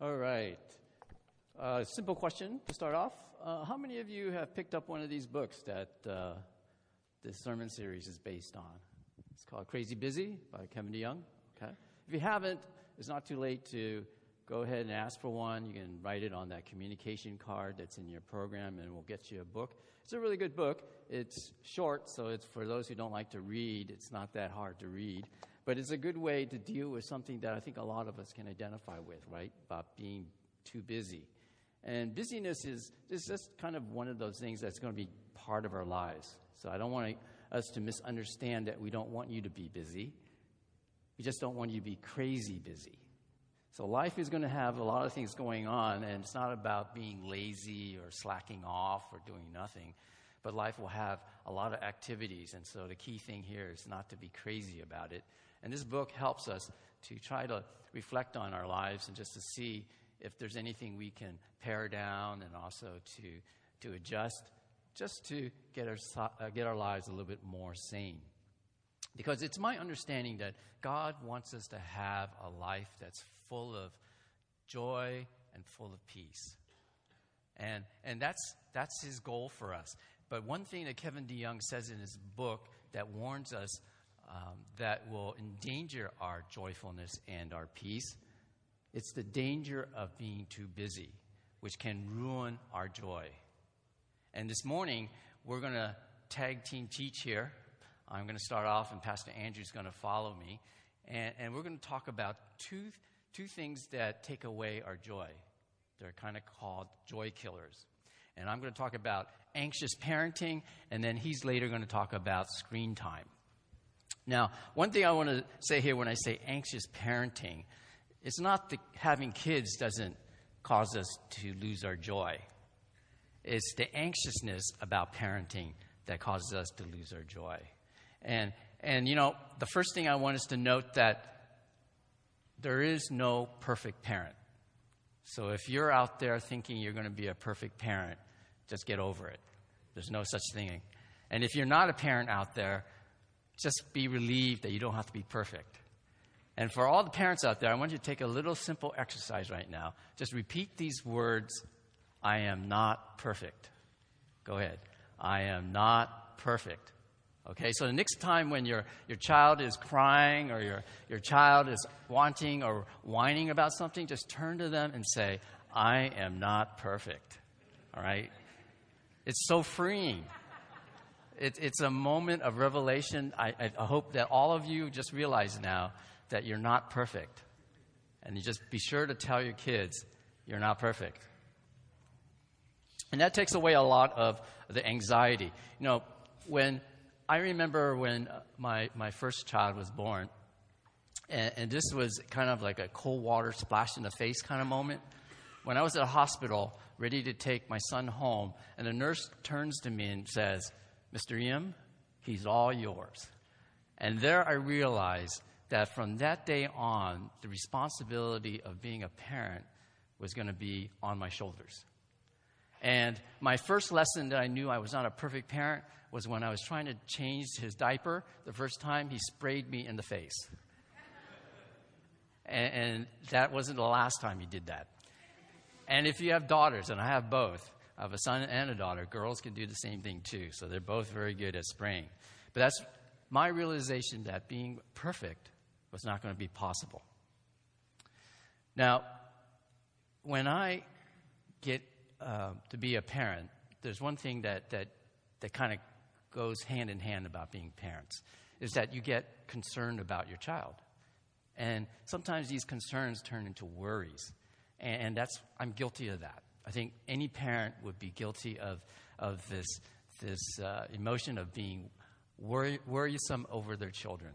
All right. Uh, simple question to start off. Uh, how many of you have picked up one of these books that uh, this sermon series is based on? It's called Crazy Busy by Kevin DeYoung. Okay. If you haven't, it's not too late to go ahead and ask for one. You can write it on that communication card that's in your program, and we'll get you a book. It's a really good book. It's short, so it's for those who don't like to read. It's not that hard to read, but it's a good way to deal with something that I think a lot of us can identify with, right? About being too busy. And busyness is, is just kind of one of those things that's going to be part of our lives. So I don't want us to misunderstand that we don't want you to be busy. We just don't want you to be crazy busy. So life is going to have a lot of things going on, and it's not about being lazy or slacking off or doing nothing, but life will have a lot of activities. And so the key thing here is not to be crazy about it. And this book helps us to try to reflect on our lives and just to see if there's anything we can pare down and also to, to adjust just to get our, uh, get our lives a little bit more sane. Because it's my understanding that God wants us to have a life that's full of joy and full of peace. And, and that's, that's his goal for us. But one thing that Kevin DeYoung says in his book that warns us um, that will endanger our joyfulness and our peace, it's the danger of being too busy, which can ruin our joy. And this morning, we're going to tag team teach here. I'm going to start off, and Pastor Andrew's going to follow me. And, and we're going to talk about two two things that take away our joy. They're kind of called joy killers. And I'm going to talk about anxious parenting, and then he's later going to talk about screen time. Now, one thing I want to say here when I say anxious parenting, it's not that having kids doesn't cause us to lose our joy. It's the anxiousness about parenting that causes us to lose our joy. And, and you know, the first thing I want us to note that there is no perfect parent. So if you're out there thinking you're going to be a perfect parent, just get over it. There's no such thing. And if you're not a parent out there, just be relieved that you don't have to be perfect. And for all the parents out there, I want you to take a little simple exercise right now. Just repeat these words I am not perfect. Go ahead. I am not perfect. Okay, so the next time when your, your child is crying or your, your child is wanting or whining about something, just turn to them and say, I am not perfect. All right? It's so freeing. It, it's a moment of revelation. I, I hope that all of you just realize now that you're not perfect. And you just be sure to tell your kids, you're not perfect. And that takes away a lot of the anxiety. You know, when I remember when my, my first child was born, and, and, this was kind of like a cold water splash in the face kind of moment. When I was at a hospital, ready to take my son home, and the nurse turns to me and says, Mr. Yim, he's all yours. And there I realized that from that day on, the responsibility of being a parent was going to be on my shoulders. And my first lesson that I knew I was not a perfect parent was when I was trying to change his diaper. The first time he sprayed me in the face. and, and that wasn't the last time he did that. And if you have daughters, and I have both, Have a son and a daughter, girls can do the same thing too. So they're both very good at spraying. But that's my realization that being perfect was not going to be possible. Now, when I get uh, to be a parent, there's one thing that, that, that kind of goes hand in hand about being parents is that you get concerned about your child. And sometimes these concerns turn into worries. And that's, I'm guilty of that. I think any parent would be guilty of, of this, this uh, emotion of being worry, worrisome over their children.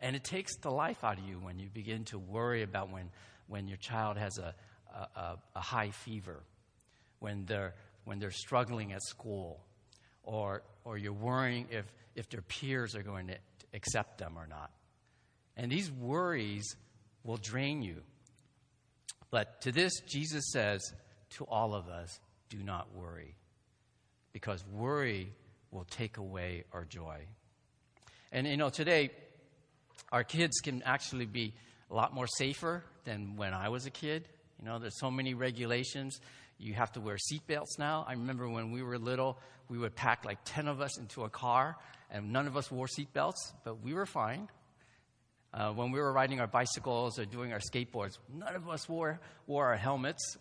And it takes the life out of you when you begin to worry about when, when your child has a, a, a high fever, when they're, when they're struggling at school, or, or you're worrying if, if their peers are going to accept them or not. And these worries will drain you. But to this, Jesus says to all of us, do not worry, because worry will take away our joy. And you know, today, our kids can actually be a lot more safer than when I was a kid. You know, there's so many regulations. You have to wear seatbelts now. I remember when we were little, we would pack like 10 of us into a car, and none of us wore seatbelts, but we were fine. Uh, when we were riding our bicycles or doing our skateboards, none of us wore, wore our helmets.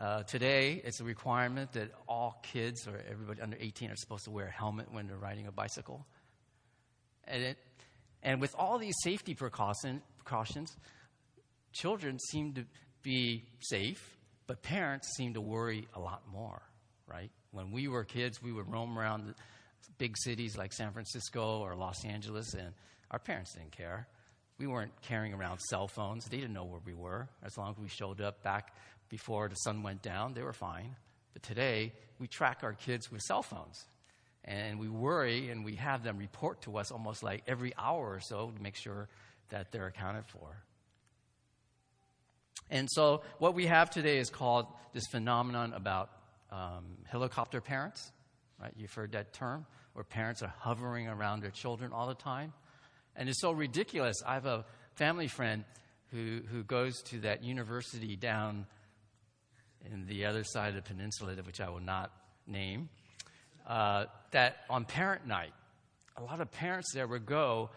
Uh, today, it's a requirement that all kids or everybody under 18 are supposed to wear a helmet when they're riding a bicycle. And, it, and with all these safety precaution, precautions, children seem to be safe, but parents seem to worry a lot more, right? When we were kids, we would roam around big cities like San Francisco or Los Angeles, and our parents didn't care. We weren't carrying around cell phones. They didn't know where we were. As long as we showed up back before the sun went down, they were fine. But today, we track our kids with cell phones. And we worry and we have them report to us almost like every hour or so to make sure that they're accounted for. And so, what we have today is called this phenomenon about um, helicopter parents. Right? You've heard that term, where parents are hovering around their children all the time. And it's so ridiculous. I have a family friend who, who goes to that university down in the other side of the peninsula, which I will not name, uh, that on parent night, a lot of parents there would go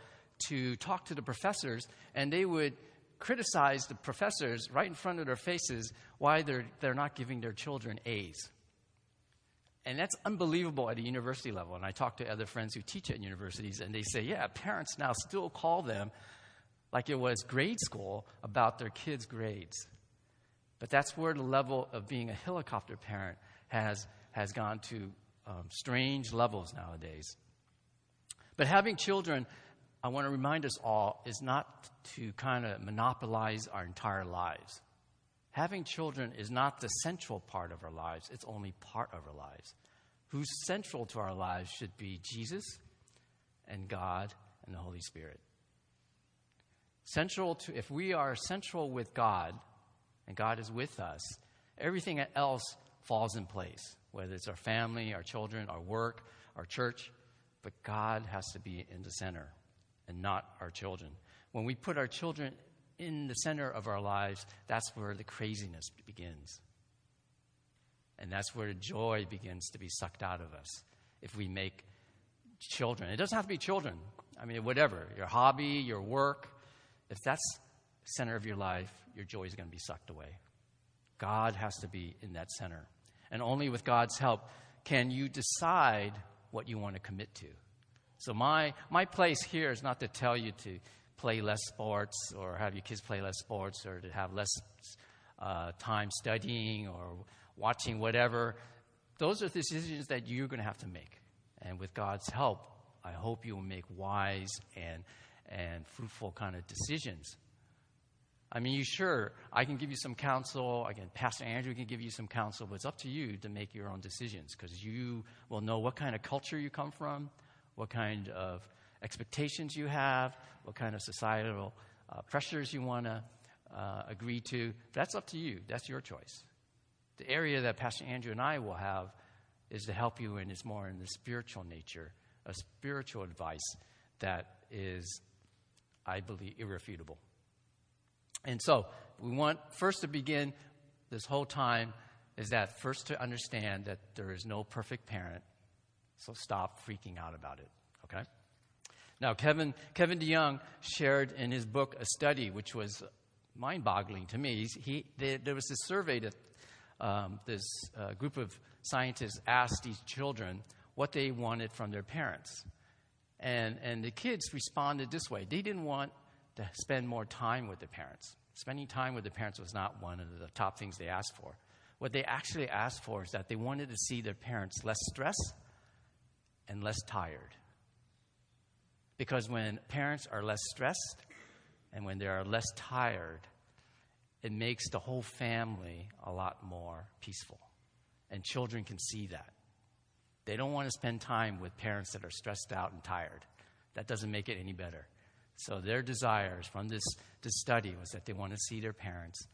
to talk to the professors, and they would criticize the professors right in front of their faces why they're, they're not giving their children A's. And that's unbelievable at a university level. And I talk to other friends who teach at universities, and they say, yeah, parents now still call them like it was grade school about their kids' grades. But that's where the level of being a helicopter parent has, has gone to um, strange levels nowadays. But having children, I want to remind us all, is not to kind of monopolize our entire lives. Having children is not the central part of our lives, it's only part of our lives. Who's central to our lives should be Jesus and God and the Holy Spirit. Central to, if we are central with God and God is with us, everything else falls in place, whether it's our family, our children, our work, our church, but God has to be in the center and not our children. When we put our children in the center of our lives, that's where the craziness begins. And that's where the joy begins to be sucked out of us if we make children. It doesn't have to be children. I mean, whatever, your hobby, your work, if that's center of your life, your joy is going to be sucked away. God has to be in that center. And only with God's help can you decide what you want to commit to. So, my, my place here is not to tell you to play less sports or have your kids play less sports or to have less uh, time studying or watching whatever. Those are decisions that you're going to have to make. And with God's help, I hope you will make wise and, and fruitful kind of decisions. I mean, you sure, I can give you some counsel. Again, Pastor Andrew can give you some counsel, but it's up to you to make your own decisions because you will know what kind of culture you come from, what kind of expectations you have, what kind of societal uh, pressures you want to uh, agree to. That's up to you. That's your choice. The area that Pastor Andrew and I will have is to help you and is more in the spiritual nature, a spiritual advice that is, I believe, irrefutable. And so, we want first to begin this whole time is that first to understand that there is no perfect parent. So stop freaking out about it, okay? Now, Kevin, Kevin DeYoung shared in his book a study which was mind boggling to me. He, there was this survey that um, this uh, group of scientists asked these children what they wanted from their parents. And, and the kids responded this way they didn't want to spend more time with their parents. Spending time with their parents was not one of the top things they asked for. What they actually asked for is that they wanted to see their parents less stressed and less tired. Because when parents are less stressed and when they are less tired, it makes the whole family a lot more peaceful. And children can see that. They don't want to spend time with parents that are stressed out and tired. That doesn't make it any better. So their desires from this, this study was that they want to see their parents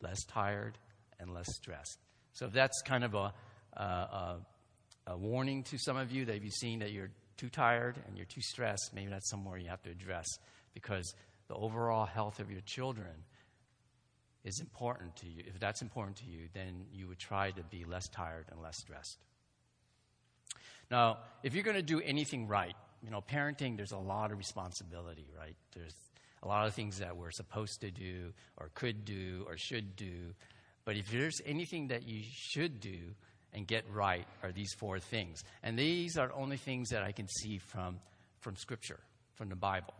less tired and less stressed. So if that's kind of a, a, a warning to some of you that if you've seen that you're too tired and you're too stressed, maybe that's somewhere you have to address because the overall health of your children is important to you, if that's important to you, then you would try to be less tired and less stressed. Now, if you're going to do anything right, you know, parenting, there's a lot of responsibility, right? There's a lot of things that we're supposed to do, or could do, or should do. But if there's anything that you should do and get right, are these four things. And these are only things that I can see from, from Scripture, from the Bible.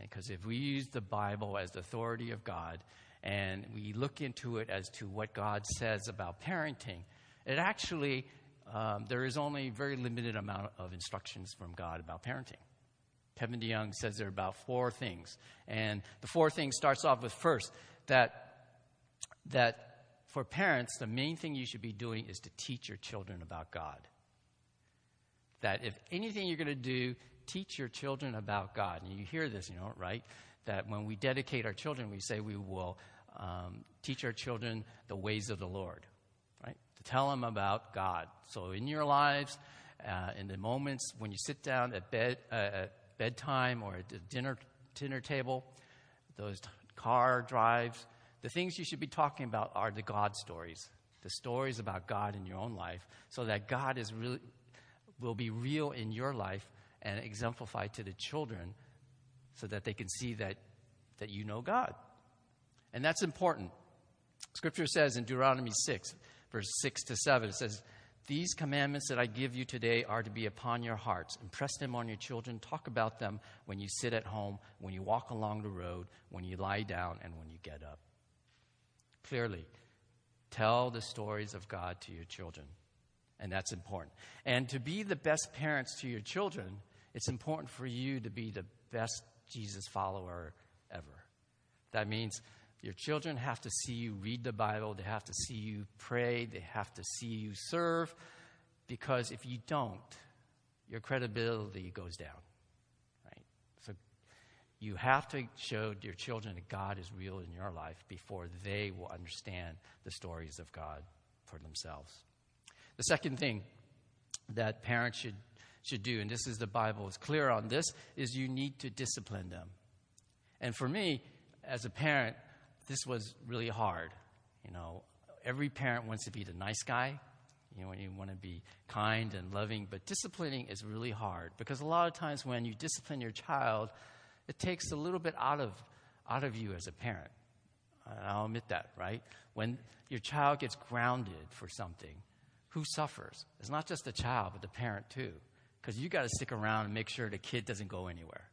Because if we use the Bible as the authority of God and we look into it as to what God says about parenting, it actually, um, there is only a very limited amount of instructions from God about parenting. Kevin DeYoung says there are about four things. And the four things starts off with first that, that for parents, the main thing you should be doing is to teach your children about God. That if anything you're going to do, teach your children about God. And you hear this, you know, right? That when we dedicate our children, we say we will um, teach our children the ways of the Lord, tell them about God. So in your lives, uh, in the moments when you sit down at bed uh, at bedtime or at the dinner dinner table, those t- car drives, the things you should be talking about are the God stories, the stories about God in your own life, so that God is really will be real in your life and exemplified to the children, so that they can see that that you know God. And that's important. Scripture says in Deuteronomy 6, verse 6 to 7, it says, These commandments that I give you today are to be upon your hearts. Impress them on your children. Talk about them when you sit at home, when you walk along the road, when you lie down, and when you get up. Clearly, tell the stories of God to your children. And that's important. And to be the best parents to your children, it's important for you to be the best Jesus follower ever. That means your children have to see you read the Bible, they have to see you pray, they have to see you serve, because if you don't, your credibility goes down. Right? So you have to show your children that God is real in your life before they will understand the stories of God for themselves. The second thing that parents should should do, and this is the Bible is clear on this, is you need to discipline them. And for me, as a parent, this was really hard. You know, every parent wants to be the nice guy. You know, you want to be kind and loving, but disciplining is really hard because a lot of times when you discipline your child, it takes a little bit out of out of you as a parent. I'll admit that, right? When your child gets grounded for something, who suffers? It's not just the child, but the parent too, because you got to stick around and make sure the kid doesn't go anywhere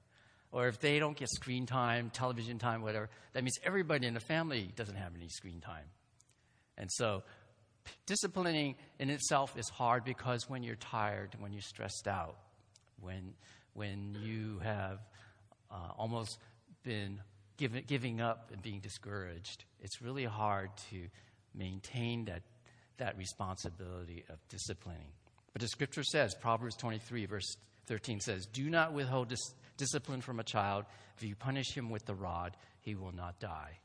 or if they don't get screen time, television time, whatever, that means everybody in the family doesn't have any screen time. And so, disciplining in itself is hard because when you're tired, when you're stressed out, when, when you have uh, almost been give, giving up and being discouraged, it's really hard to maintain that, that responsibility of disciplining. But the scripture says, Proverbs 23, verse 13 says, Do not withhold dis- discipline from a child. If you punish him with the rod, he will not die.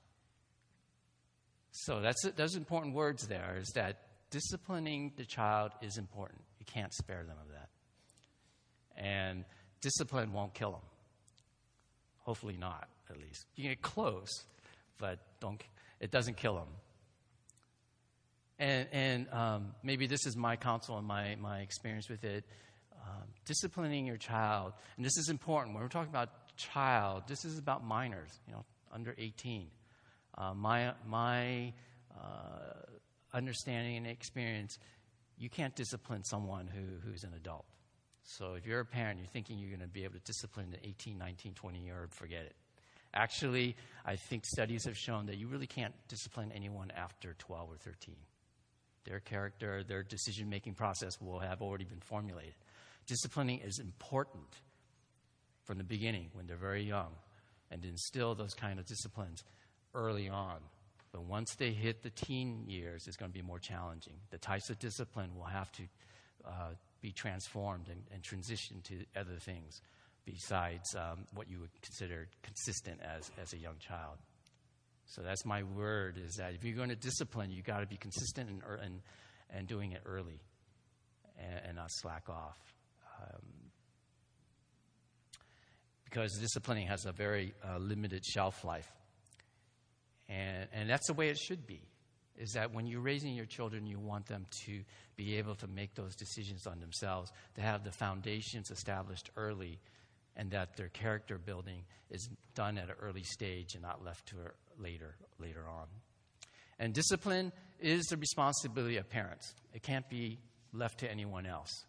So that's those important words there is that disciplining the child is important. You can't spare them of that. And discipline won't kill them. Hopefully not, at least. You can get close, but don't it doesn't kill them. And, and um, maybe this is my counsel and my, my experience with it um, disciplining your child, and this is important when we're talking about child. This is about minors, you know, under 18. Uh, my my uh, understanding and experience, you can't discipline someone who, who's an adult. So if you're a parent, you're thinking you're going to be able to discipline the 18, 19, 20 year old, forget it. Actually, I think studies have shown that you really can't discipline anyone after 12 or 13. Their character, their decision making process will have already been formulated. Disciplining is important from the beginning when they're very young and instill those kind of disciplines early on. But once they hit the teen years, it's going to be more challenging. The types of discipline will have to uh, be transformed and, and transition to other things besides um, what you would consider consistent as, as a young child. So that's my word is that if you're going to discipline, you've got to be consistent and, and, and doing it early and, and not slack off. Um, because disciplining has a very uh, limited shelf life. And, and that's the way it should be. Is that when you're raising your children, you want them to be able to make those decisions on themselves, to have the foundations established early, and that their character building is done at an early stage and not left to later later on. And discipline is the responsibility of parents. It can't be left to anyone else.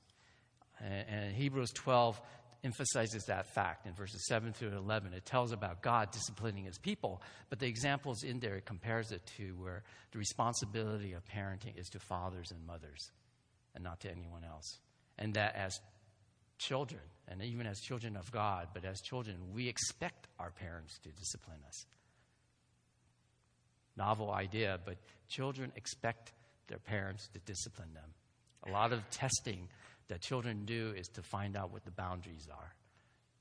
And, Hebrews 12 emphasizes that fact in verses 7 through 11. It tells about God disciplining his people, but the examples in there, it compares it to where the responsibility of parenting is to fathers and mothers and not to anyone else. And that as children, and even as children of God, but as children, we expect our parents to discipline us. Novel idea, but children expect their parents to discipline them. A lot of testing that children do is to find out what the boundaries are.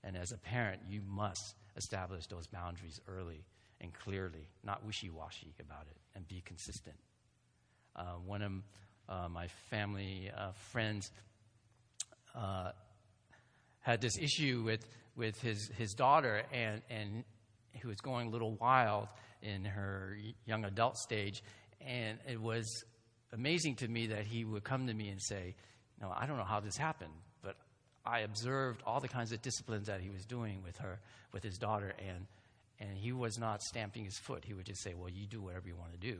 And as a parent, you must establish those boundaries early and clearly, not wishy washy about it, and be consistent. Uh, one of uh, my family uh, friends uh, had this issue with, with his, his daughter, and, and he was going a little wild in her young adult stage. And it was amazing to me that he would come to me and say, now, I don't know how this happened, but I observed all the kinds of disciplines that he was doing with her, with his daughter, and, and he was not stamping his foot. He would just say, Well, you do whatever you want to do.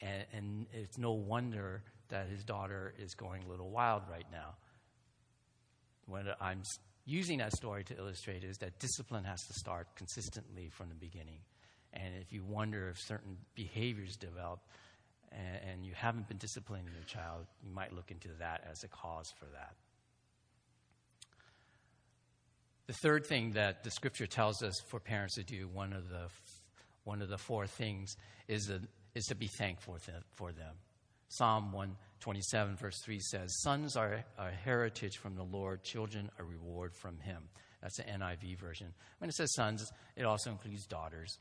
And, and it's no wonder that his daughter is going a little wild right now. What I'm using that story to illustrate is that discipline has to start consistently from the beginning. And if you wonder if certain behaviors develop, and, and you haven't been disciplining your child, you might look into that as a cause for that. The third thing that the scripture tells us for parents to do, one of the, one of the four things, is, a, is to be thankful for them. Psalm 127, verse 3 says, Sons are a heritage from the Lord, children a reward from him. That's the NIV version. When it says sons, it also includes daughters.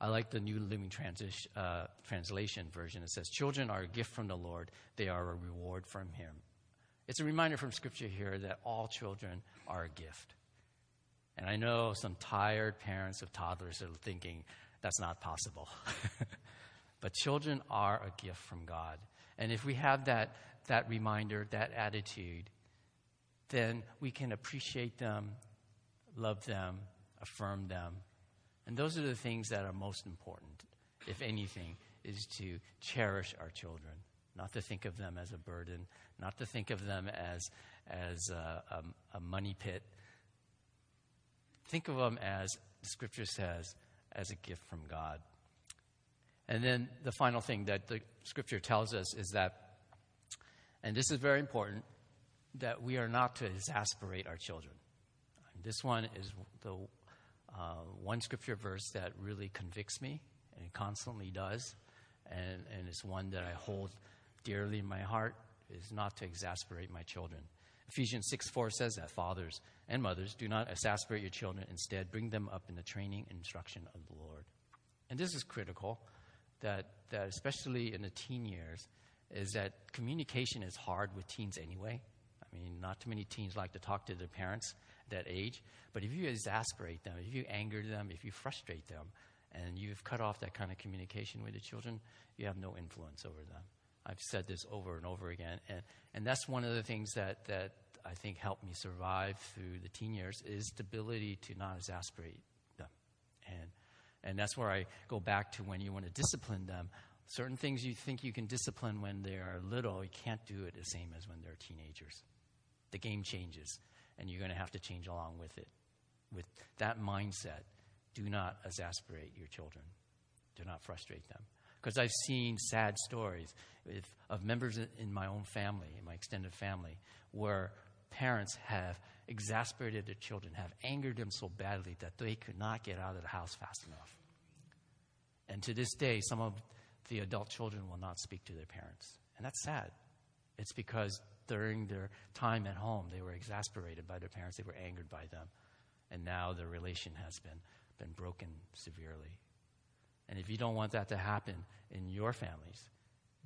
I like the New Living uh, Translation version. It says, Children are a gift from the Lord, they are a reward from Him. It's a reminder from Scripture here that all children are a gift. And I know some tired parents of toddlers are thinking, that's not possible. but children are a gift from God. And if we have that, that reminder, that attitude, then we can appreciate them, love them, affirm them, and those are the things that are most important, if anything, is to cherish our children, not to think of them as a burden, not to think of them as, as a, a, a money pit. Think of them as, the scripture says, as a gift from God. And then the final thing that the scripture tells us is that, and this is very important, that we are not to exasperate our children. This one is the uh, one scripture verse that really convicts me, and it constantly does, and, and it's one that I hold dearly in my heart, is not to exasperate my children. Ephesians 6 4 says that fathers and mothers do not exasperate your children, instead, bring them up in the training and instruction of the Lord. And this is critical, that, that especially in the teen years, is that communication is hard with teens anyway. I mean, not too many teens like to talk to their parents that age. But if you exasperate them, if you anger them, if you frustrate them, and you've cut off that kind of communication with the children, you have no influence over them. I've said this over and over again, and, and that's one of the things that, that I think helped me survive through the teen years is the ability to not exasperate them. And, and that's where I go back to when you want to discipline them. Certain things you think you can discipline when they are little, you can't do it the same as when they're teenagers. The game changes and you're going to have to change along with it. With that mindset, do not exasperate your children. Do not frustrate them. Because I've seen sad stories with, of members in my own family, in my extended family, where parents have exasperated their children, have angered them so badly that they could not get out of the house fast enough. And to this day, some of the adult children will not speak to their parents. And that's sad. It's because during their time at home, they were exasperated by their parents, they were angered by them, and now their relation has been, been broken severely. And if you don't want that to happen in your families,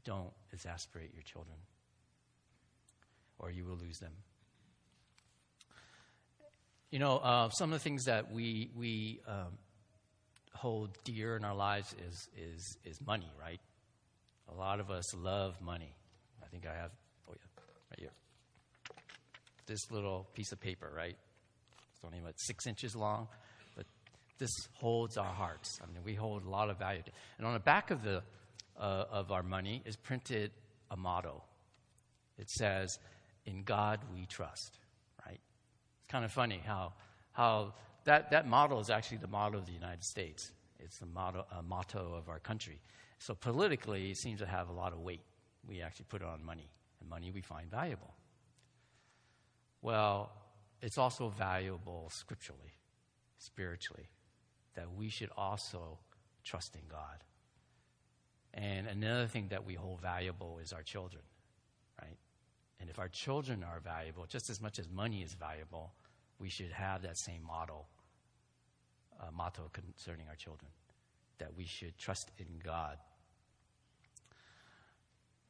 don't exasperate your children, or you will lose them. You know, uh, some of the things that we, we um, hold dear in our lives is, is, is money, right? A lot of us love money. I think I have, right here. This little piece of paper, right? It's only about six inches long, but this holds our hearts. I mean, we hold a lot of value. And on the back of, the, uh, of our money is printed a motto. It says, In God we trust, right? It's kind of funny how, how that, that motto is actually the motto of the United States. It's the motto, uh, motto of our country. So politically, it seems to have a lot of weight. We actually put it on money, and money we find valuable. Well, it's also valuable scripturally, spiritually, that we should also trust in God. And another thing that we hold valuable is our children, right? And if our children are valuable, just as much as money is valuable, we should have that same model, uh, motto concerning our children, that we should trust in God.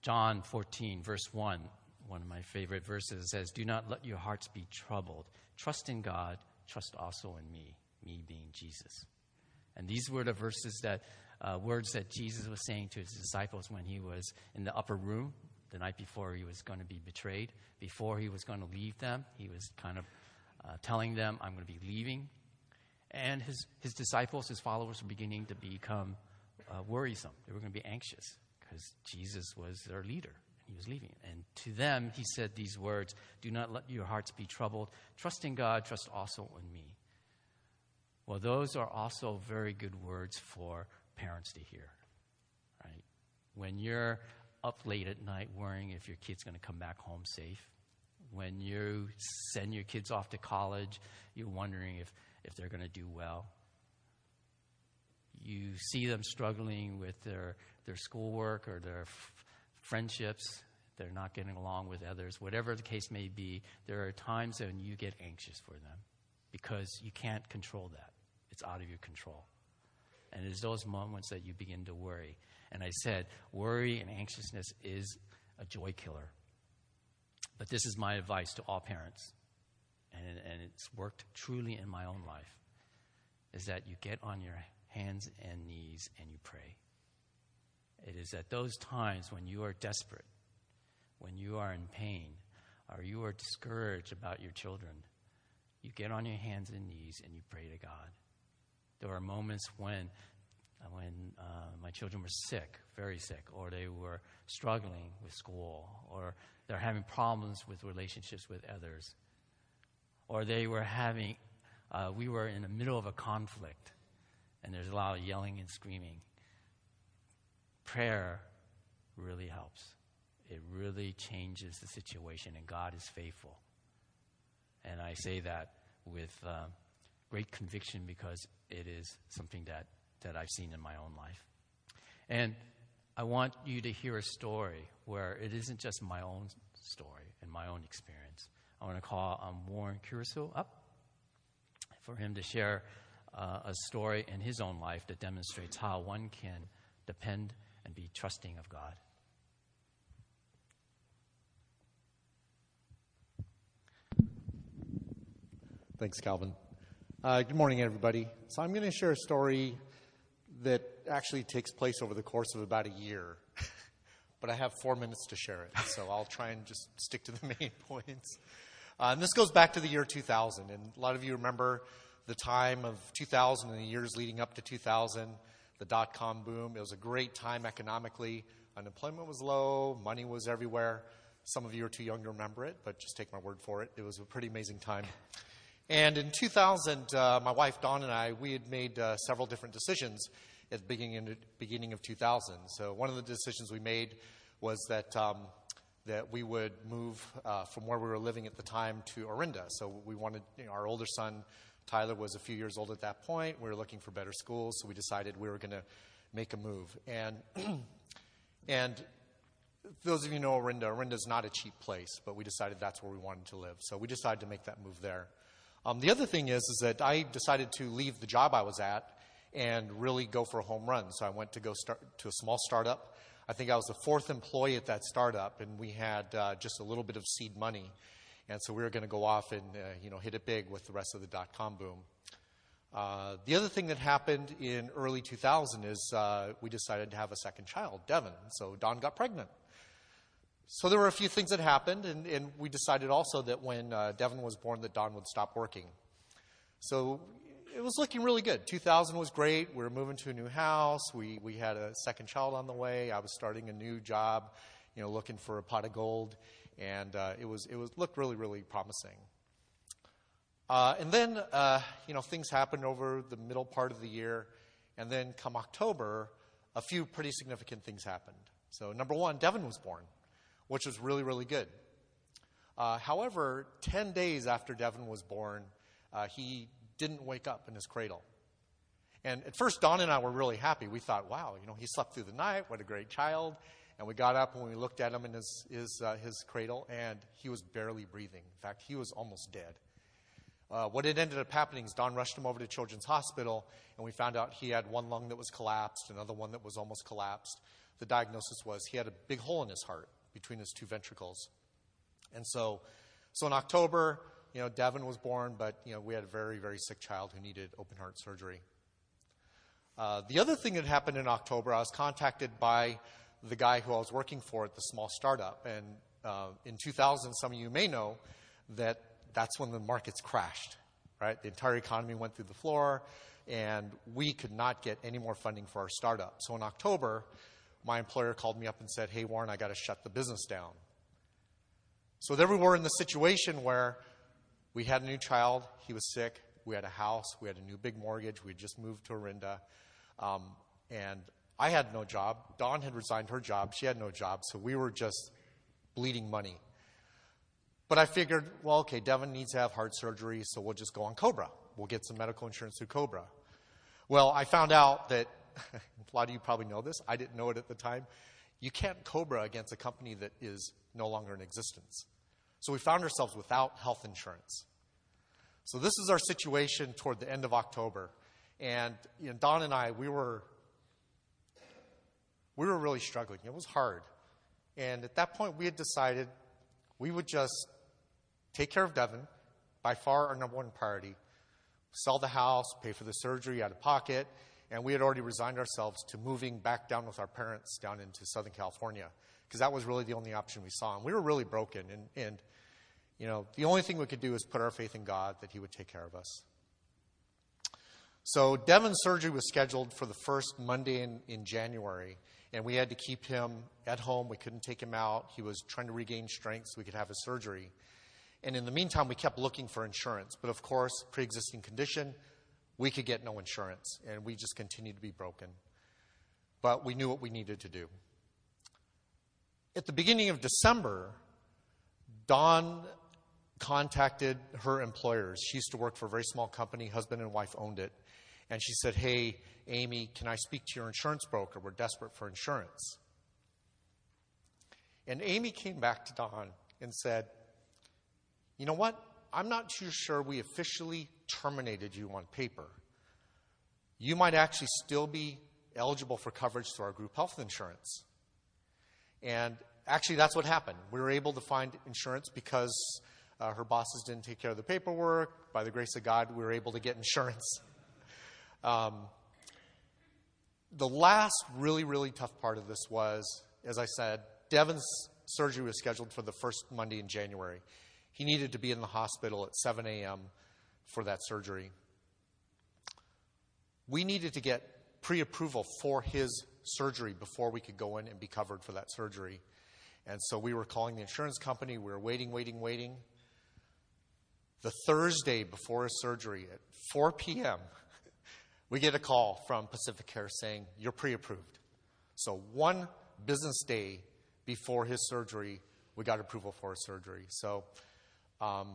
John 14, verse 1, one of my favorite verses, says, Do not let your hearts be troubled. Trust in God, trust also in me, me being Jesus. And these were the verses that, uh, words that Jesus was saying to his disciples when he was in the upper room the night before he was going to be betrayed. Before he was going to leave them, he was kind of uh, telling them, I'm going to be leaving. And his, his disciples, his followers, were beginning to become uh, worrisome. They were going to be anxious because Jesus was their leader and he was leaving. And to them, he said these words Do not let your hearts be troubled. Trust in God, trust also in me. Well, those are also very good words for parents to hear, right? When you're up late at night worrying if your kid's going to come back home safe, when you send your kids off to college, you're wondering if, if they're going to do well. You see them struggling with their, their schoolwork or their f- friendships. They're not getting along with others. Whatever the case may be, there are times when you get anxious for them because you can't control that. It's out of your control. And it's those moments that you begin to worry. And I said, worry and anxiousness is a joy killer. But this is my advice to all parents, and, and it's worked truly in my own life, is that you get on your hands and knees and you pray. It is at those times when you are desperate, when you are in pain, or you are discouraged about your children, you get on your hands and knees and you pray to God. There are moments when, when uh, my children were sick, very sick, or they were struggling with school, or they're having problems with relationships with others, or they were having, uh, we were in the middle of a conflict, and there's a lot of yelling and screaming. Prayer really helps. It really changes the situation, and God is faithful. And I say that with uh, great conviction because it is something that, that I've seen in my own life. And I want you to hear a story where it isn't just my own story and my own experience. I want to call um, Warren Curacao up for him to share uh, a story in his own life that demonstrates how one can depend and be trusting of God. Thanks, Calvin. Uh, good morning, everybody. So, I'm going to share a story that actually takes place over the course of about a year, but I have four minutes to share it, so I'll try and just stick to the main points. Uh, and this goes back to the year 2000, and a lot of you remember the time of 2000 and the years leading up to 2000, the dot com boom. It was a great time economically. Unemployment was low, money was everywhere. Some of you are too young to remember it, but just take my word for it. It was a pretty amazing time. And in 2000, uh, my wife Dawn and I, we had made uh, several different decisions at the beginning, beginning of 2000. So one of the decisions we made was that, um, that we would move uh, from where we were living at the time to Orinda. So we wanted, you know, our older son, Tyler, was a few years old at that point. We were looking for better schools, so we decided we were going to make a move. And, and those of you know Orinda, Orinda is not a cheap place, but we decided that's where we wanted to live. So we decided to make that move there. Um, the other thing is, is that I decided to leave the job I was at and really go for a home run. So I went to go start to a small startup. I think I was the fourth employee at that startup, and we had uh, just a little bit of seed money. And so we were going to go off and uh, you know hit it big with the rest of the dot com boom. Uh, the other thing that happened in early 2000 is uh, we decided to have a second child, Devin. So Dawn got pregnant. So there were a few things that happened, and, and we decided also that when uh, Devin was born, that Dawn would stop working. So it was looking really good. 2000 was great. We were moving to a new house. We we had a second child on the way. I was starting a new job, you know, looking for a pot of gold, and uh, it was it was looked really really promising. Uh, and then, uh, you know, things happened over the middle part of the year. And then come October, a few pretty significant things happened. So, number one, Devin was born, which was really, really good. Uh, however, 10 days after Devin was born, uh, he didn't wake up in his cradle. And at first, Dawn and I were really happy. We thought, wow, you know, he slept through the night. What a great child. And we got up and we looked at him in his, his, uh, his cradle, and he was barely breathing. In fact, he was almost dead. Uh, what had ended up happening is Dawn rushed him over to Children's Hospital, and we found out he had one lung that was collapsed, another one that was almost collapsed. The diagnosis was he had a big hole in his heart between his two ventricles. And so, so in October, you know, Devin was born, but you know, we had a very, very sick child who needed open heart surgery. Uh, the other thing that happened in October, I was contacted by the guy who I was working for at the small startup, and uh, in 2000, some of you may know that that's when the markets crashed, right? The entire economy went through the floor, and we could not get any more funding for our startup. So in October, my employer called me up and said, Hey, Warren, I got to shut the business down. So there we were in the situation where we had a new child, he was sick, we had a house, we had a new big mortgage, we had just moved to Orinda, um, and I had no job. Dawn had resigned her job, she had no job, so we were just bleeding money. But I figured, well, okay, Devin needs to have heart surgery, so we'll just go on Cobra. We'll get some medical insurance through Cobra. Well, I found out that a lot of you probably know this. I didn't know it at the time. You can't Cobra against a company that is no longer in existence. So we found ourselves without health insurance. So this is our situation toward the end of October. And you know, Dawn and I, we were we were really struggling. It was hard. And at that point we had decided we would just take care of Devin, by far our number one priority, sell the house, pay for the surgery out of pocket, and we had already resigned ourselves to moving back down with our parents down into Southern California because that was really the only option we saw. And we were really broken. And, and, you know, the only thing we could do is put our faith in God that He would take care of us. So Devin's surgery was scheduled for the first Monday in, in January, and we had to keep him at home. We couldn't take him out. He was trying to regain strength so we could have his surgery. And in the meantime, we kept looking for insurance. But of course, pre existing condition, we could get no insurance, and we just continued to be broken. But we knew what we needed to do. At the beginning of December, Dawn contacted her employers. She used to work for a very small company, husband and wife owned it. And she said, Hey, Amy, can I speak to your insurance broker? We're desperate for insurance. And Amy came back to Dawn and said, you know what? I'm not too sure we officially terminated you on paper. You might actually still be eligible for coverage through our group health insurance. And actually, that's what happened. We were able to find insurance because uh, her bosses didn't take care of the paperwork. By the grace of God, we were able to get insurance. Um, the last really, really tough part of this was, as I said, Devin's surgery was scheduled for the first Monday in January. He needed to be in the hospital at 7 a.m. for that surgery. We needed to get pre approval for his surgery before we could go in and be covered for that surgery. And so we were calling the insurance company. We were waiting, waiting, waiting. The Thursday before his surgery at 4 p.m., we get a call from PacifiCare saying, You're pre approved. So one business day before his surgery, we got approval for his surgery. So um,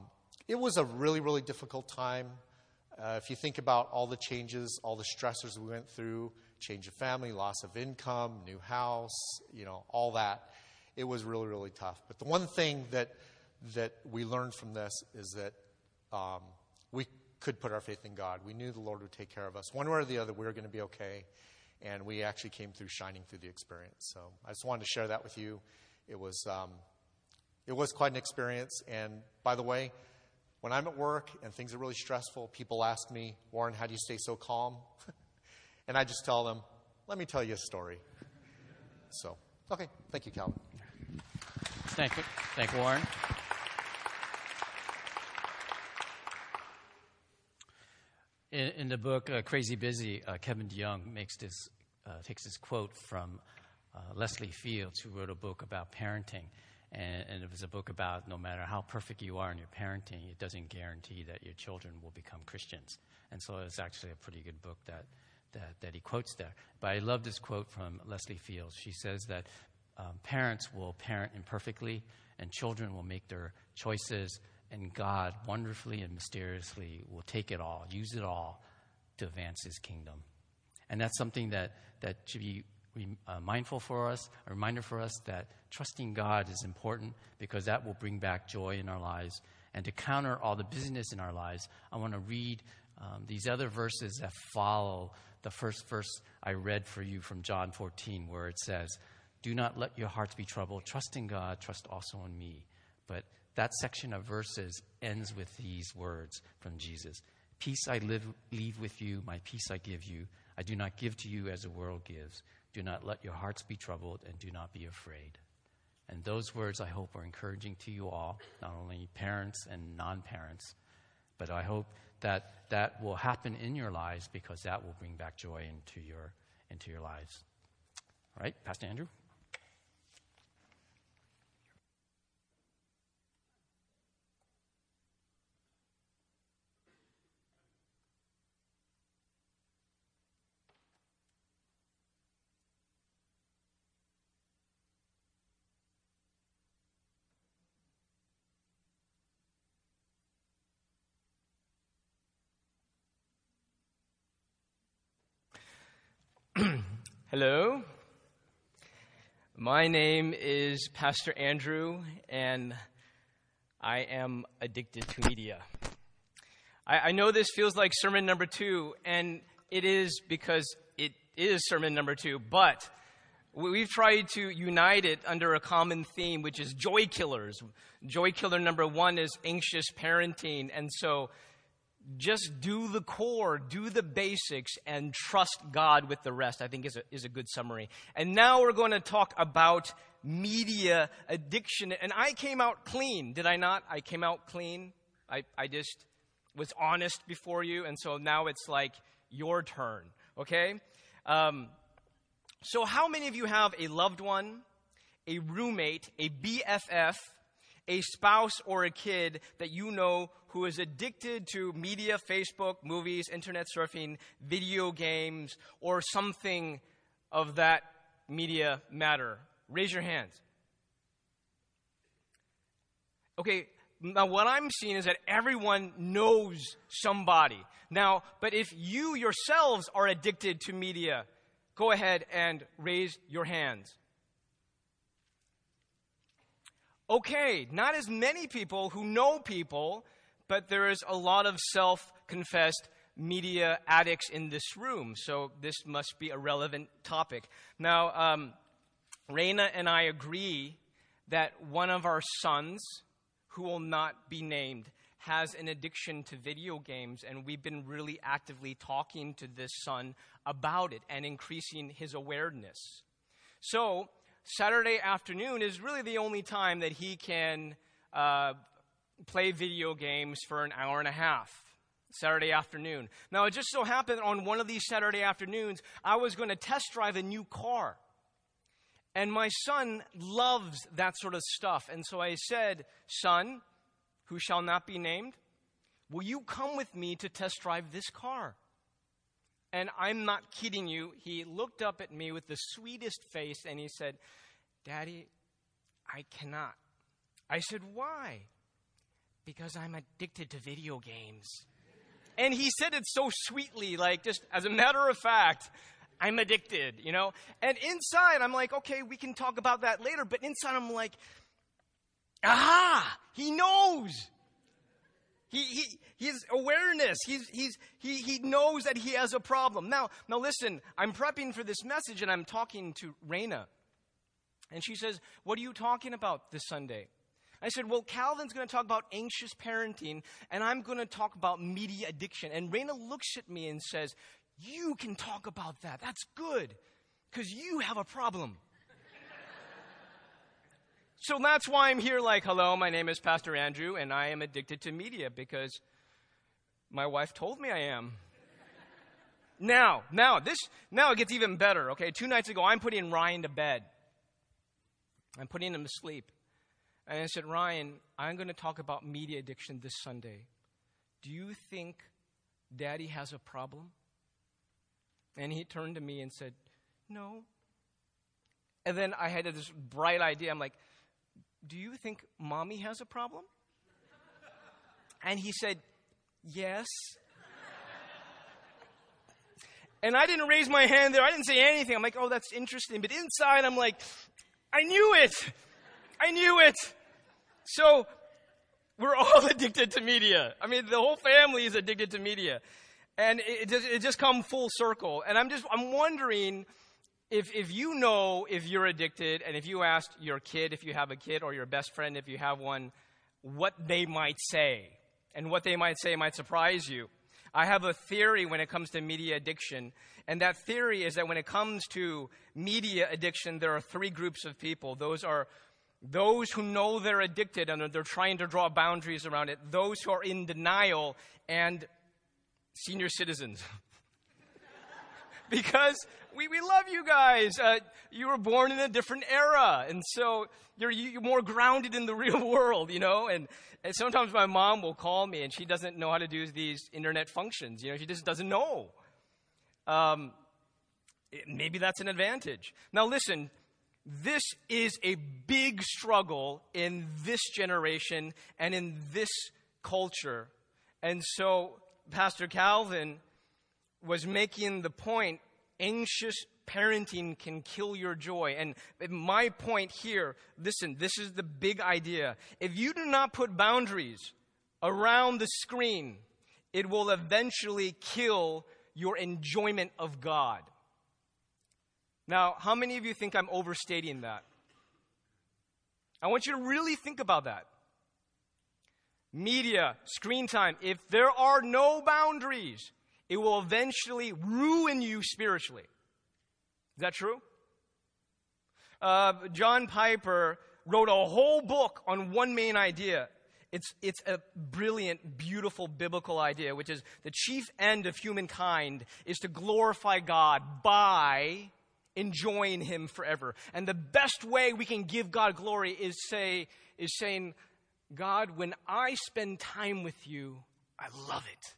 it was a really, really difficult time. Uh, if you think about all the changes, all the stressors we went through, change of family, loss of income, new house, you know, all that, it was really, really tough. But the one thing that that we learned from this is that um, we could put our faith in God. We knew the Lord would take care of us. One way or the other, we were going to be okay. And we actually came through shining through the experience. So I just wanted to share that with you. It was um, it was quite an experience. And by the way, when I'm at work and things are really stressful, people ask me, Warren, how do you stay so calm? and I just tell them, let me tell you a story. So, okay, thank you, Calvin. Thank you. Thank you, Warren. In, in the book uh, Crazy Busy, uh, Kevin DeYoung makes this, uh, takes this quote from uh, Leslie Fields, who wrote a book about parenting. And, and, it was a book about no matter how perfect you are in your parenting, it doesn't guarantee that your children will become Christians. And so it's actually a pretty good book that, that, that he quotes there. But I love this quote from Leslie Fields. She says that um, parents will parent imperfectly, and children will make their choices and God wonderfully and mysteriously will take it all, use it all to advance his kingdom. And that's something that, that should be uh, mindful for us, a reminder for us that trusting God is important because that will bring back joy in our lives. And to counter all the busyness in our lives, I want to read um, these other verses that follow the first verse I read for you from John 14, where it says, Do not let your hearts be troubled. Trust in God, trust also in me. But that section of verses ends with these words from Jesus Peace I live, leave with you, my peace I give you. I do not give to you as the world gives. Do not let your hearts be troubled, and do not be afraid. And those words, I hope, are encouraging to you all, not only parents and non parents, but I hope that that will happen in your lives because that will bring back joy into your, into your lives. All right, Pastor Andrew? Hello. My name is Pastor Andrew, and I am addicted to media. I, I, know this feels like sermon number two, and it is because it is sermon number two, but we've tried to unite it under a common theme, which is joy killers. Joy killer number one is anxious parenting, and so just do the core, do the basics, and trust God with the rest, I think is a, is a good summary. And now we're going to talk about media addiction. And I came out clean, did I not? I came out clean. I, I just was honest before you. And so now it's like your turn, okay? Um, so, how many of you have a loved one, a roommate, a BFF, a spouse or a kid that you know who is addicted to media, Facebook, movies, internet surfing, video games, or something of that media matter? Raise your hands. Okay, now what I'm seeing is that everyone knows somebody. Now, but if you yourselves are addicted to media, go ahead and raise your hands. Okay, not as many people who know people, but there is a lot of self confessed media addicts in this room, so this must be a relevant topic. Now, um, Raina and I agree that one of our sons, who will not be named, has an addiction to video games, and we've been really actively talking to this son about it and increasing his awareness. So, Saturday afternoon is really the only time that he can uh, play video games for an hour and a half. Saturday afternoon. Now, it just so happened on one of these Saturday afternoons, I was going to test drive a new car. And my son loves that sort of stuff. And so I said, Son, who shall not be named, will you come with me to test drive this car? And I'm not kidding you. He looked up at me with the sweetest face and he said, Daddy, I cannot. I said, Why? Because I'm addicted to video games. And he said it so sweetly, like just as a matter of fact, I'm addicted, you know? And inside, I'm like, okay, we can talk about that later. But inside, I'm like, aha, he knows. He, he, his awareness, he's, he's, he, he knows that he has a problem. Now, now listen, I'm prepping for this message and I'm talking to Raina. And she says, What are you talking about this Sunday? I said, Well, Calvin's going to talk about anxious parenting, and I'm going to talk about media addiction. And Raina looks at me and says, You can talk about that. That's good, because you have a problem. So that's why I'm here, like, hello, my name is Pastor Andrew, and I am addicted to media because my wife told me I am. now, now, this, now it gets even better, okay? Two nights ago, I'm putting Ryan to bed. I'm putting him to sleep. And I said, Ryan, I'm going to talk about media addiction this Sunday. Do you think daddy has a problem? And he turned to me and said, No. And then I had this bright idea. I'm like, Do you think mommy has a problem? And he said, Yes. And I didn't raise my hand there. I didn't say anything. I'm like, Oh, that's interesting. But inside, I'm like, I knew it. I knew it. So we're all addicted to media. I mean, the whole family is addicted to media. And it, just, it just come full circle. And I'm just, I'm wondering if, if you know if you're addicted and if you asked your kid, if you have a kid, or your best friend, if you have one, what they might say. And what they might say might surprise you. I have a theory when it comes to media addiction. And that theory is that when it comes to media addiction, there are three groups of people. Those are those who know they're addicted and they're trying to draw boundaries around it, those who are in denial, and senior citizens. because we, we love you guys. Uh, you were born in a different era, and so you're, you're more grounded in the real world, you know? And, and sometimes my mom will call me and she doesn't know how to do these internet functions, you know? She just doesn't know. Um, maybe that's an advantage. Now, listen, this is a big struggle in this generation and in this culture. And so, Pastor Calvin was making the point anxious parenting can kill your joy. And my point here listen, this is the big idea. If you do not put boundaries around the screen, it will eventually kill your enjoyment of God. Now, how many of you think I'm overstating that? I want you to really think about that. Media, screen time, if there are no boundaries, it will eventually ruin you spiritually. Is that true? Uh, John Piper wrote a whole book on one main idea. It's, it's a brilliant, beautiful biblical idea, which is the chief end of humankind is to glorify God by enjoying him forever. And the best way we can give God glory is say is saying, God, when I spend time with you, I love it.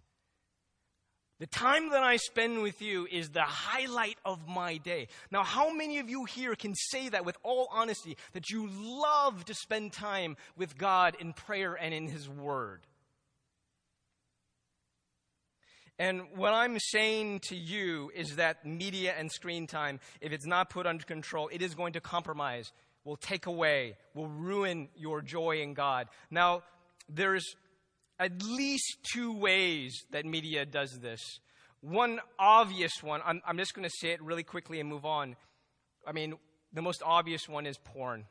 The time that I spend with you is the highlight of my day. Now, how many of you here can say that with all honesty that you love to spend time with God in prayer and in His Word? And what I'm saying to you is that media and screen time, if it's not put under control, it is going to compromise, will take away, will ruin your joy in God. Now, there's at least two ways that media does this. One obvious one, I'm, I'm just going to say it really quickly and move on. I mean, the most obvious one is porn.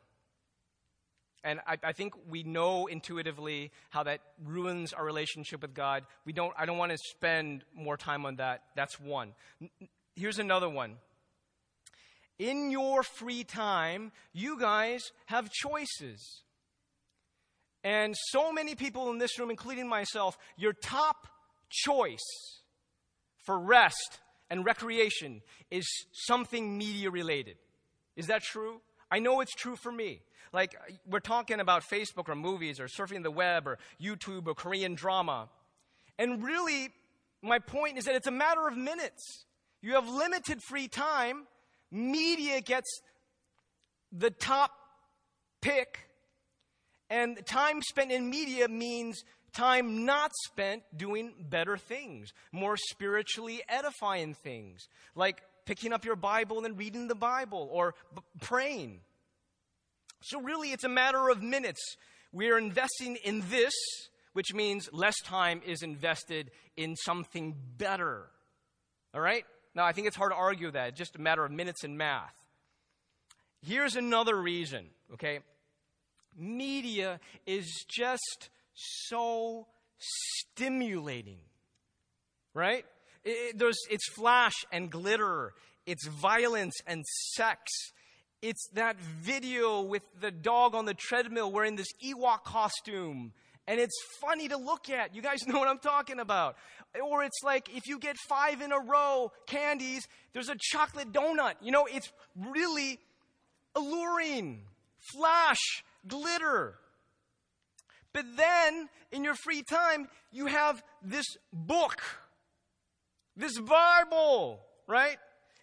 And I, I, think we know intuitively how that ruins our relationship with God. We don't, I don't want to spend more time on that. That's one. Here's another one. In your free time, you guys have choices. And so many people in this room, including myself, your top choice for rest and recreation is something media related. Is that true? I know it's true for me. Like, we're talking about Facebook or movies or surfing the web or YouTube or Korean drama. And really, my point is that it's a matter of minutes. You have limited free time. Media gets the top pick. And time spent in media means time not spent doing better things, more spiritually edifying things, like picking up your Bible and reading the Bible or b- praying. So, really, it's a matter of minutes. We are investing in this, which means less time is invested in something better. All right? Now, I think it's hard to argue that. Just a matter of minutes and math. Here's another reason, okay? Media is just so stimulating, right? It, it, it's flash and glitter, it's violence and sex. It's that video with the dog on the treadmill wearing this Ewok costume. And it's funny to look at. You guys know what I'm talking about. Or it's like if you get five in a row candies, there's a chocolate donut. You know, it's really alluring. Flash, glitter. But then, in your free time, you have this book, this Bible, right?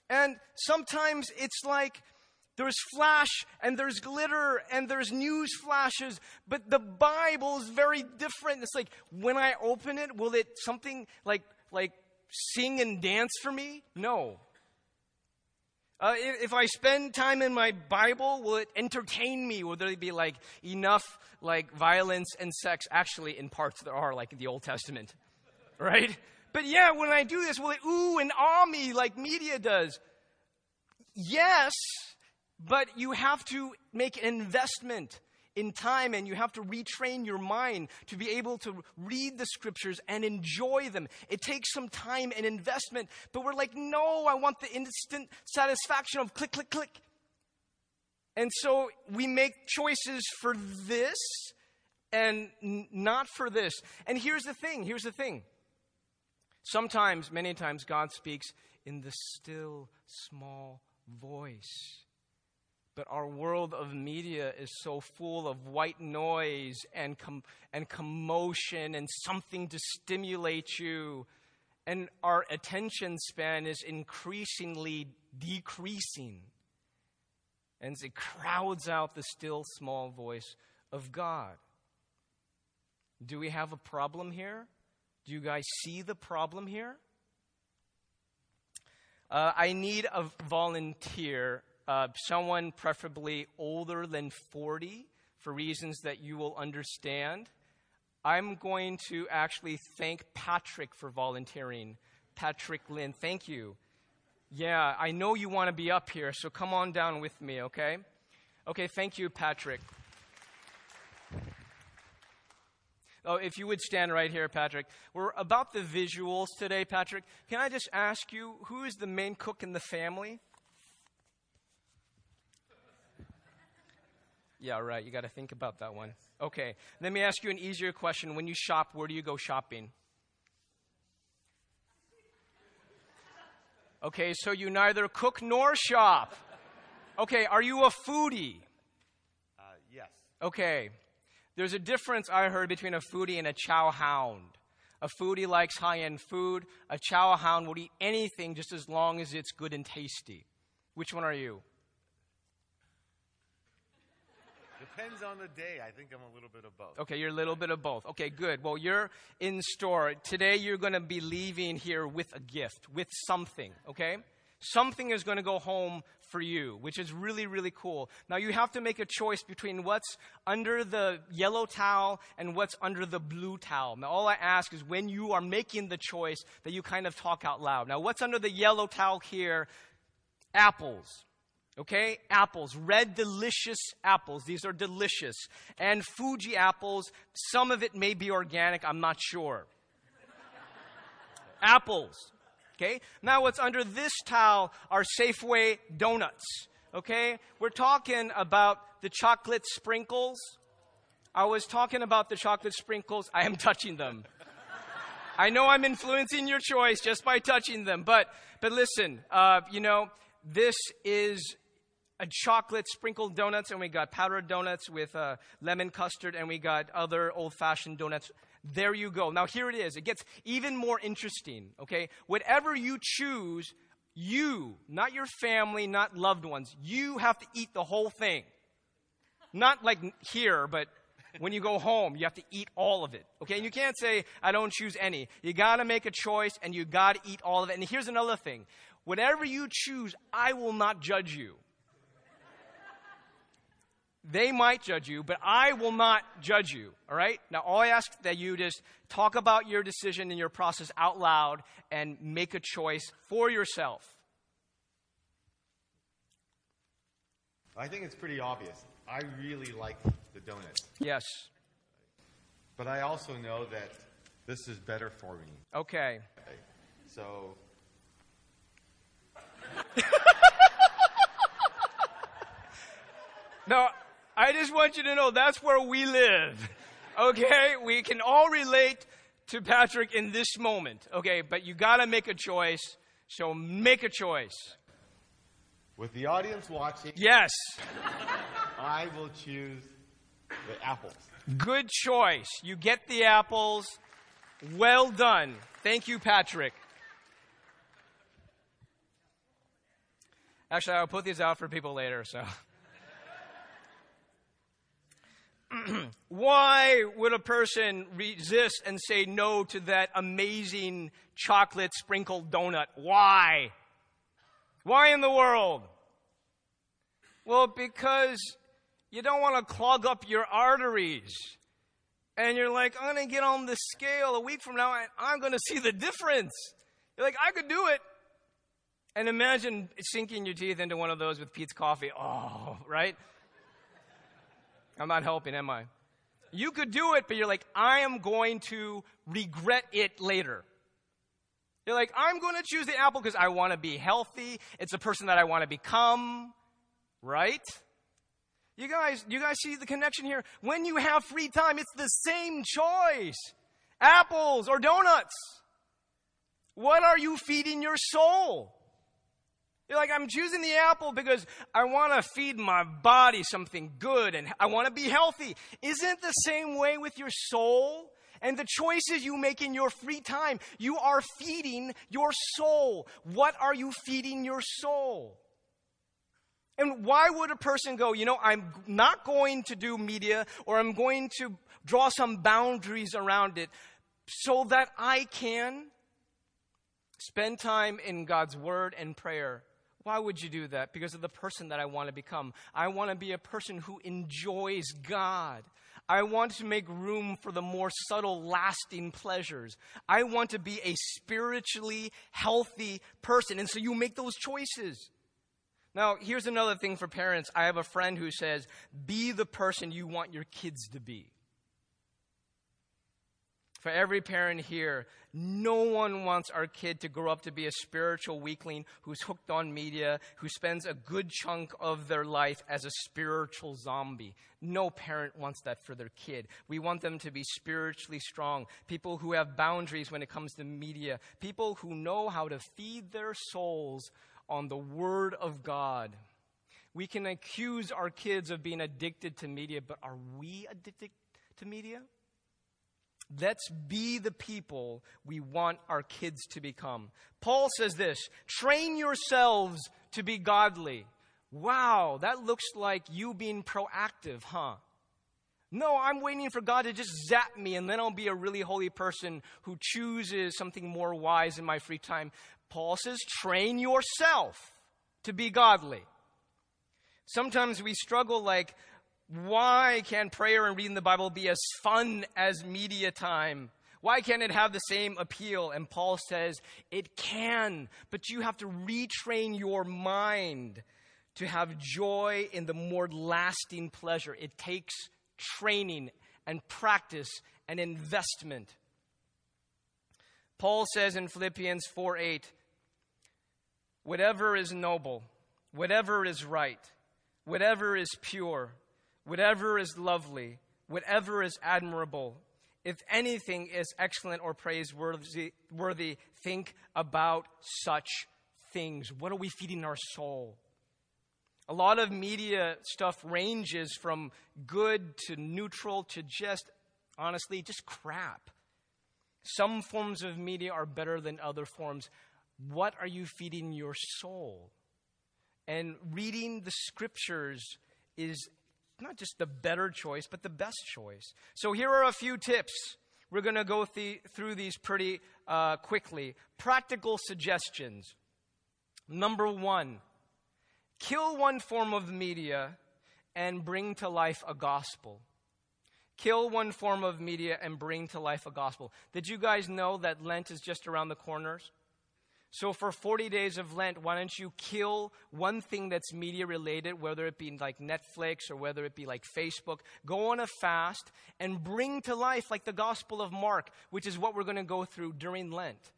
And sometimes it's like there's flash and there's glitter and there's news flashes, but the Bible is very different. It's like when I open it, will it something like like sing and dance for me? No. Uh, if, if, I spend time in my Bible, will it entertain me? Will there be like enough like violence and sex? Actually, in parts there are, like in the Old Testament, right? But yeah, when I do this, will it ooh and ah me like media does? Yes, but you have to make an investment in time and you have to retrain your mind to be able to read the scriptures and enjoy them. It takes some time and investment, but we're like, no, I want the instant satisfaction of click, click, click. And so we make choices for this and n- not for this. And here's the thing here's the thing. Sometimes, many times, God speaks in the still small voice. But our world of media is so full of white noise and, com- and commotion and something to stimulate you. And our attention span is increasingly decreasing. And it crowds out the still small voice of God. Do we have a problem here? Do you guys see the problem here? Uh, I need a volunteer uh, someone preferably older than 40 for reasons that you will understand. I'm going to actually thank Patrick for volunteering. Patrick Lynn, thank you. Yeah, I know you want to be up here, so come on down with me, okay? Okay, thank you, Patrick. Oh, if you would stand right here, Patrick. We're about the visuals today, Patrick. Can I just ask you, who is the main cook in the family? Yeah, right. You got to think about that one. Okay. Let me ask you an easier question. When you shop, where do you go shopping? Okay, so you neither cook nor shop. Okay, are you a foodie? Uh, yes. Okay. There's a difference I heard between a foodie and a chow hound. A foodie likes high end food. A chow hound will eat anything just as long as it's good and tasty. Which one are you? Depends on the day. I think I'm a little bit of both. Okay, you're a little bit of both. Okay, good. Well, you're in store. Today you're going to be leaving here with a gift, with something, okay? Something is going to go home for you, which is really, really cool. Now you have to make a choice between what's under the yellow towel and what's under the blue towel. Now all I ask is when you are making the choice that you kind of talk out loud. Now what's under the yellow towel here? Apples. Okay, apples, red delicious apples. These are delicious. And Fuji apples, some of it may be organic, I'm not sure. apples. Okay, now what's under this towel are Safeway donuts. Okay, we're talking about the chocolate sprinkles. I was talking about the chocolate sprinkles. I am touching them. I know I'm influencing your choice just by touching them, but but listen, uh, you know this is a chocolate sprinkled donuts, and we got powdered donuts with uh, lemon custard, and we got other old fashioned donuts. There you go. Now, here it is. It gets even more interesting, okay? Whatever you choose, you, not your family, not loved ones, you have to eat the whole thing. Not like here, but when you go home, you have to eat all of it. Okay? And you can't say, I don't choose any. You gotta make a choice and you gotta eat all of it. And here's another thing. Whatever you choose, I will not judge you. They might judge you, but I will not judge you. All right? Now, all I ask that you just talk about your decision and your process out loud and make a choice for yourself. I think it's pretty obvious. I really like the donuts, Yes. but I also know that this is better for me. Okay. So Now, I just want you to know that's where we live. Okay? We can all relate to Patrick in this moment. Okay? But you gotta make a choice. So make a choice. with the audience watching, Yes. I will choose the apples. Good choice. You get the apples. Well done. Thank you, Patrick. Actually, I'll put these out for people later, so. Why would a person resist and say no to that amazing chocolate sprinkled donut? Why? Why in the world? Well, because you don't want to clog up your arteries. And you're like, I'm going to get on the scale a week from now and I'm going to see the difference. You're like, I could do it. And imagine sinking your teeth into one of those with Peet's coffee. Oh, right? I'm not helping, am I? You could do it, but you're like, I am going to regret it later. You're like, I'm going to choose the apple because I want to be healthy. It's a person that I want to become. Right? You guys, you guys see the connection here? When you have free time, it's the same choice. Apples or donuts. What are you feeding your soul? You're like, I'm choosing the apple because I want to feed my body something good and I want to be healthy. Isn't the same way with your soul? And the choices you make in your free time, you are feeding your soul. What are you feeding your soul? And why would a person go, you know, I'm not going to do media or I'm going to draw some boundaries around it so that I can spend time in God's word and prayer? Why would you do that? Because of the person that I want to become. I want to be a person who enjoys God. I want to make room for the more subtle, lasting pleasures. I want to be a spiritually healthy person. And so you make those choices. Now, here's another thing for parents. I have a friend who says, be the person you want your kids to be. For every parent here, no one wants our kid to grow up to be a spiritual weakling who's hooked on media, who spends a good chunk of their life as a spiritual zombie. No parent wants that for their kid. We want them to be spiritually strong, people who have boundaries when it comes to media, people who know how to feed their souls on the Word of God. We can accuse our kids of being addicted to media, but are we addicted to media? Let's be the people we want our kids to become. Paul says this train yourselves to be godly. Wow, that looks like you being proactive, huh? No, I'm waiting for God to just zap me and then I'll be a really holy person who chooses something more wise in my free time. Paul says, train yourself to be godly. Sometimes we struggle like, why can prayer and reading the Bible be as fun as media time? Why can't it have the same appeal? And Paul says it can, but you have to retrain your mind to have joy in the more lasting pleasure. It takes training and practice and investment. Paul says in Philippians 4 8, whatever is noble, whatever is right, whatever is pure, whatever is lovely, whatever is admirable, if anything is excellent or praiseworthy, worthy, think about such things. What are we feeding our soul? A lot of media stuff ranges from good to neutral to just, honestly, just crap. Some forms of media are better than other forms. What are you feeding your soul? And reading the scriptures is not just the better choice, but the best choice. So here are a few tips. We're going to go th- through these pretty uh, quickly. Practical suggestions. Number one, kill one form of media and bring to life a gospel. Kill one form of media and bring to life a gospel. Did you guys know that Lent is just around the corners? So for 40 days of Lent, why don't you kill one thing that's media related, whether it be like Netflix or whether it be like Facebook, go on a fast and bring to life like the Gospel of Mark, which is what we're going to go through during Lent.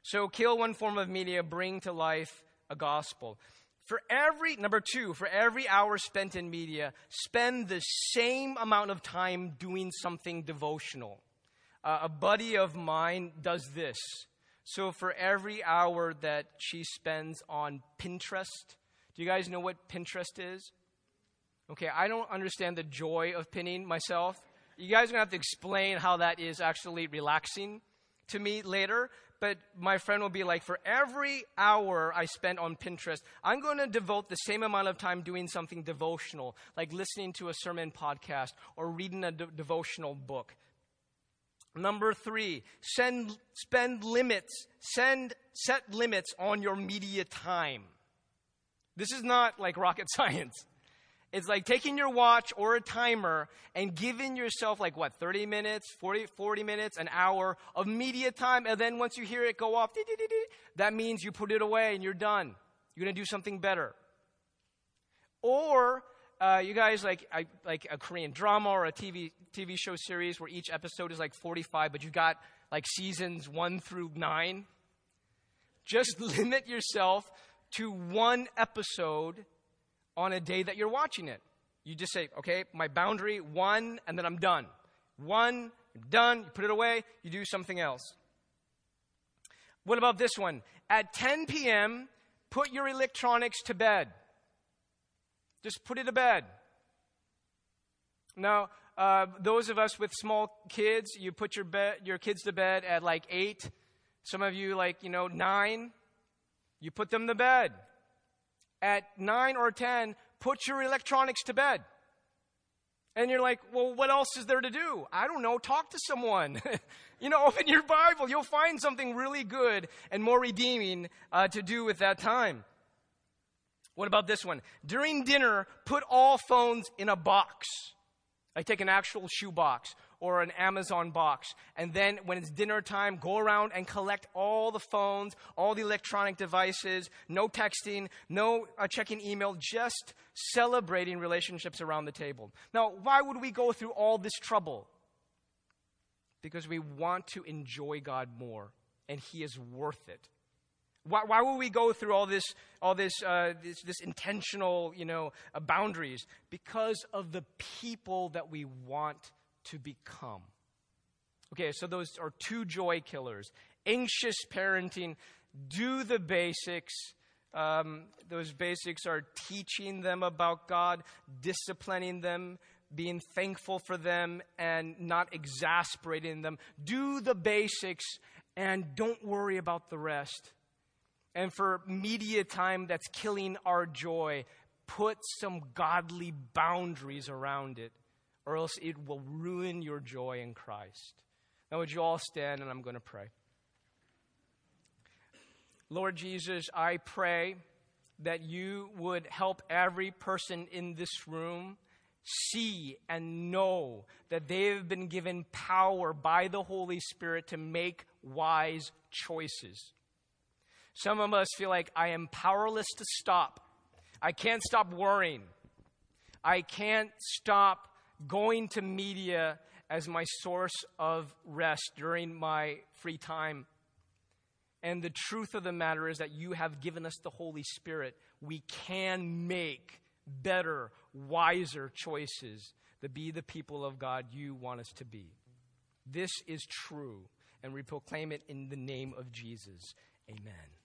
So kill one form of media, bring to life a gospel. For every, number two, for every hour spent in media, spend the same amount of time doing something devotional. Uh, a buddy of mine does this. So for every hour that she spends on Pinterest, do you guys know what Pinterest is? Okay, I don't understand the joy of pinning myself. You guys are to have to explain how that is actually relaxing to me later but my friend will be like, for every hour I spent on Pinterest, I'm going to devote the same amount of time doing something devotional, like listening to a sermon podcast or reading a de- devotional book. Number three, send, spend limits, send, set limits on your media time. This is not like rocket science. It's like taking your watch or a timer and giving yourself like what, 30 minutes, 40, 40 minutes, an hour of media time. And then once you hear it go off, that means you put it away and you're done. You're going to do something better. Or uh, you guys like I, like a Korean drama or a TV TV show series where each episode is like 45, but you got like seasons one through nine. Just limit yourself to one episode on a day that you're watching it. You just say, okay, my boundary, one, and then I'm done. One, done, you put it away, you do something else. What about this one? At 10 p.m., put your electronics to bed. Just put it to bed. Now, uh, those of us with small kids, you put your, bed, your kids to bed at like 8. Some of you, like, you know, 9. You put them to bed at 9 or 10, put your electronics to bed. And you're like, well, what else is there to do? I don't know. Talk to someone. you know, open your Bible. You'll find something really good and more redeeming uh, to do with that time. What about this one? During dinner, put all phones in a box. I take an actual shoe box or an Amazon box. And then when it's dinner time, go around and collect all the phones, all the electronic devices, no texting, no uh, checking email, just celebrating relationships around the table. Now, why would we go through all this trouble? Because we want to enjoy God more, and He is worth it. Why, why will we go through all this, all this, uh, this, this, intentional, you know, uh, boundaries? Because of the people that we want to become. Okay, so those are two joy killers. Anxious parenting, do the basics. Um, those basics are teaching them about God, disciplining them, being thankful for them, and not exasperating them. Do the basics and don't worry about the rest. And for media time that's killing our joy, put some godly boundaries around it or else it will ruin your joy in Christ. Now, would you all stand and I'm going to pray? Lord Jesus, I pray that you would help every person in this room see and know that they have been given power by the Holy Spirit to make wise choices. Some of us feel like I am powerless to stop. I can't stop worrying. I can't stop going to media as my source of rest during my free time. And the truth of the matter is that you have given us the Holy Spirit. We can make better, wiser choices to be the people of God you want us to be. This is true, and we proclaim it in the name of Jesus. Amen.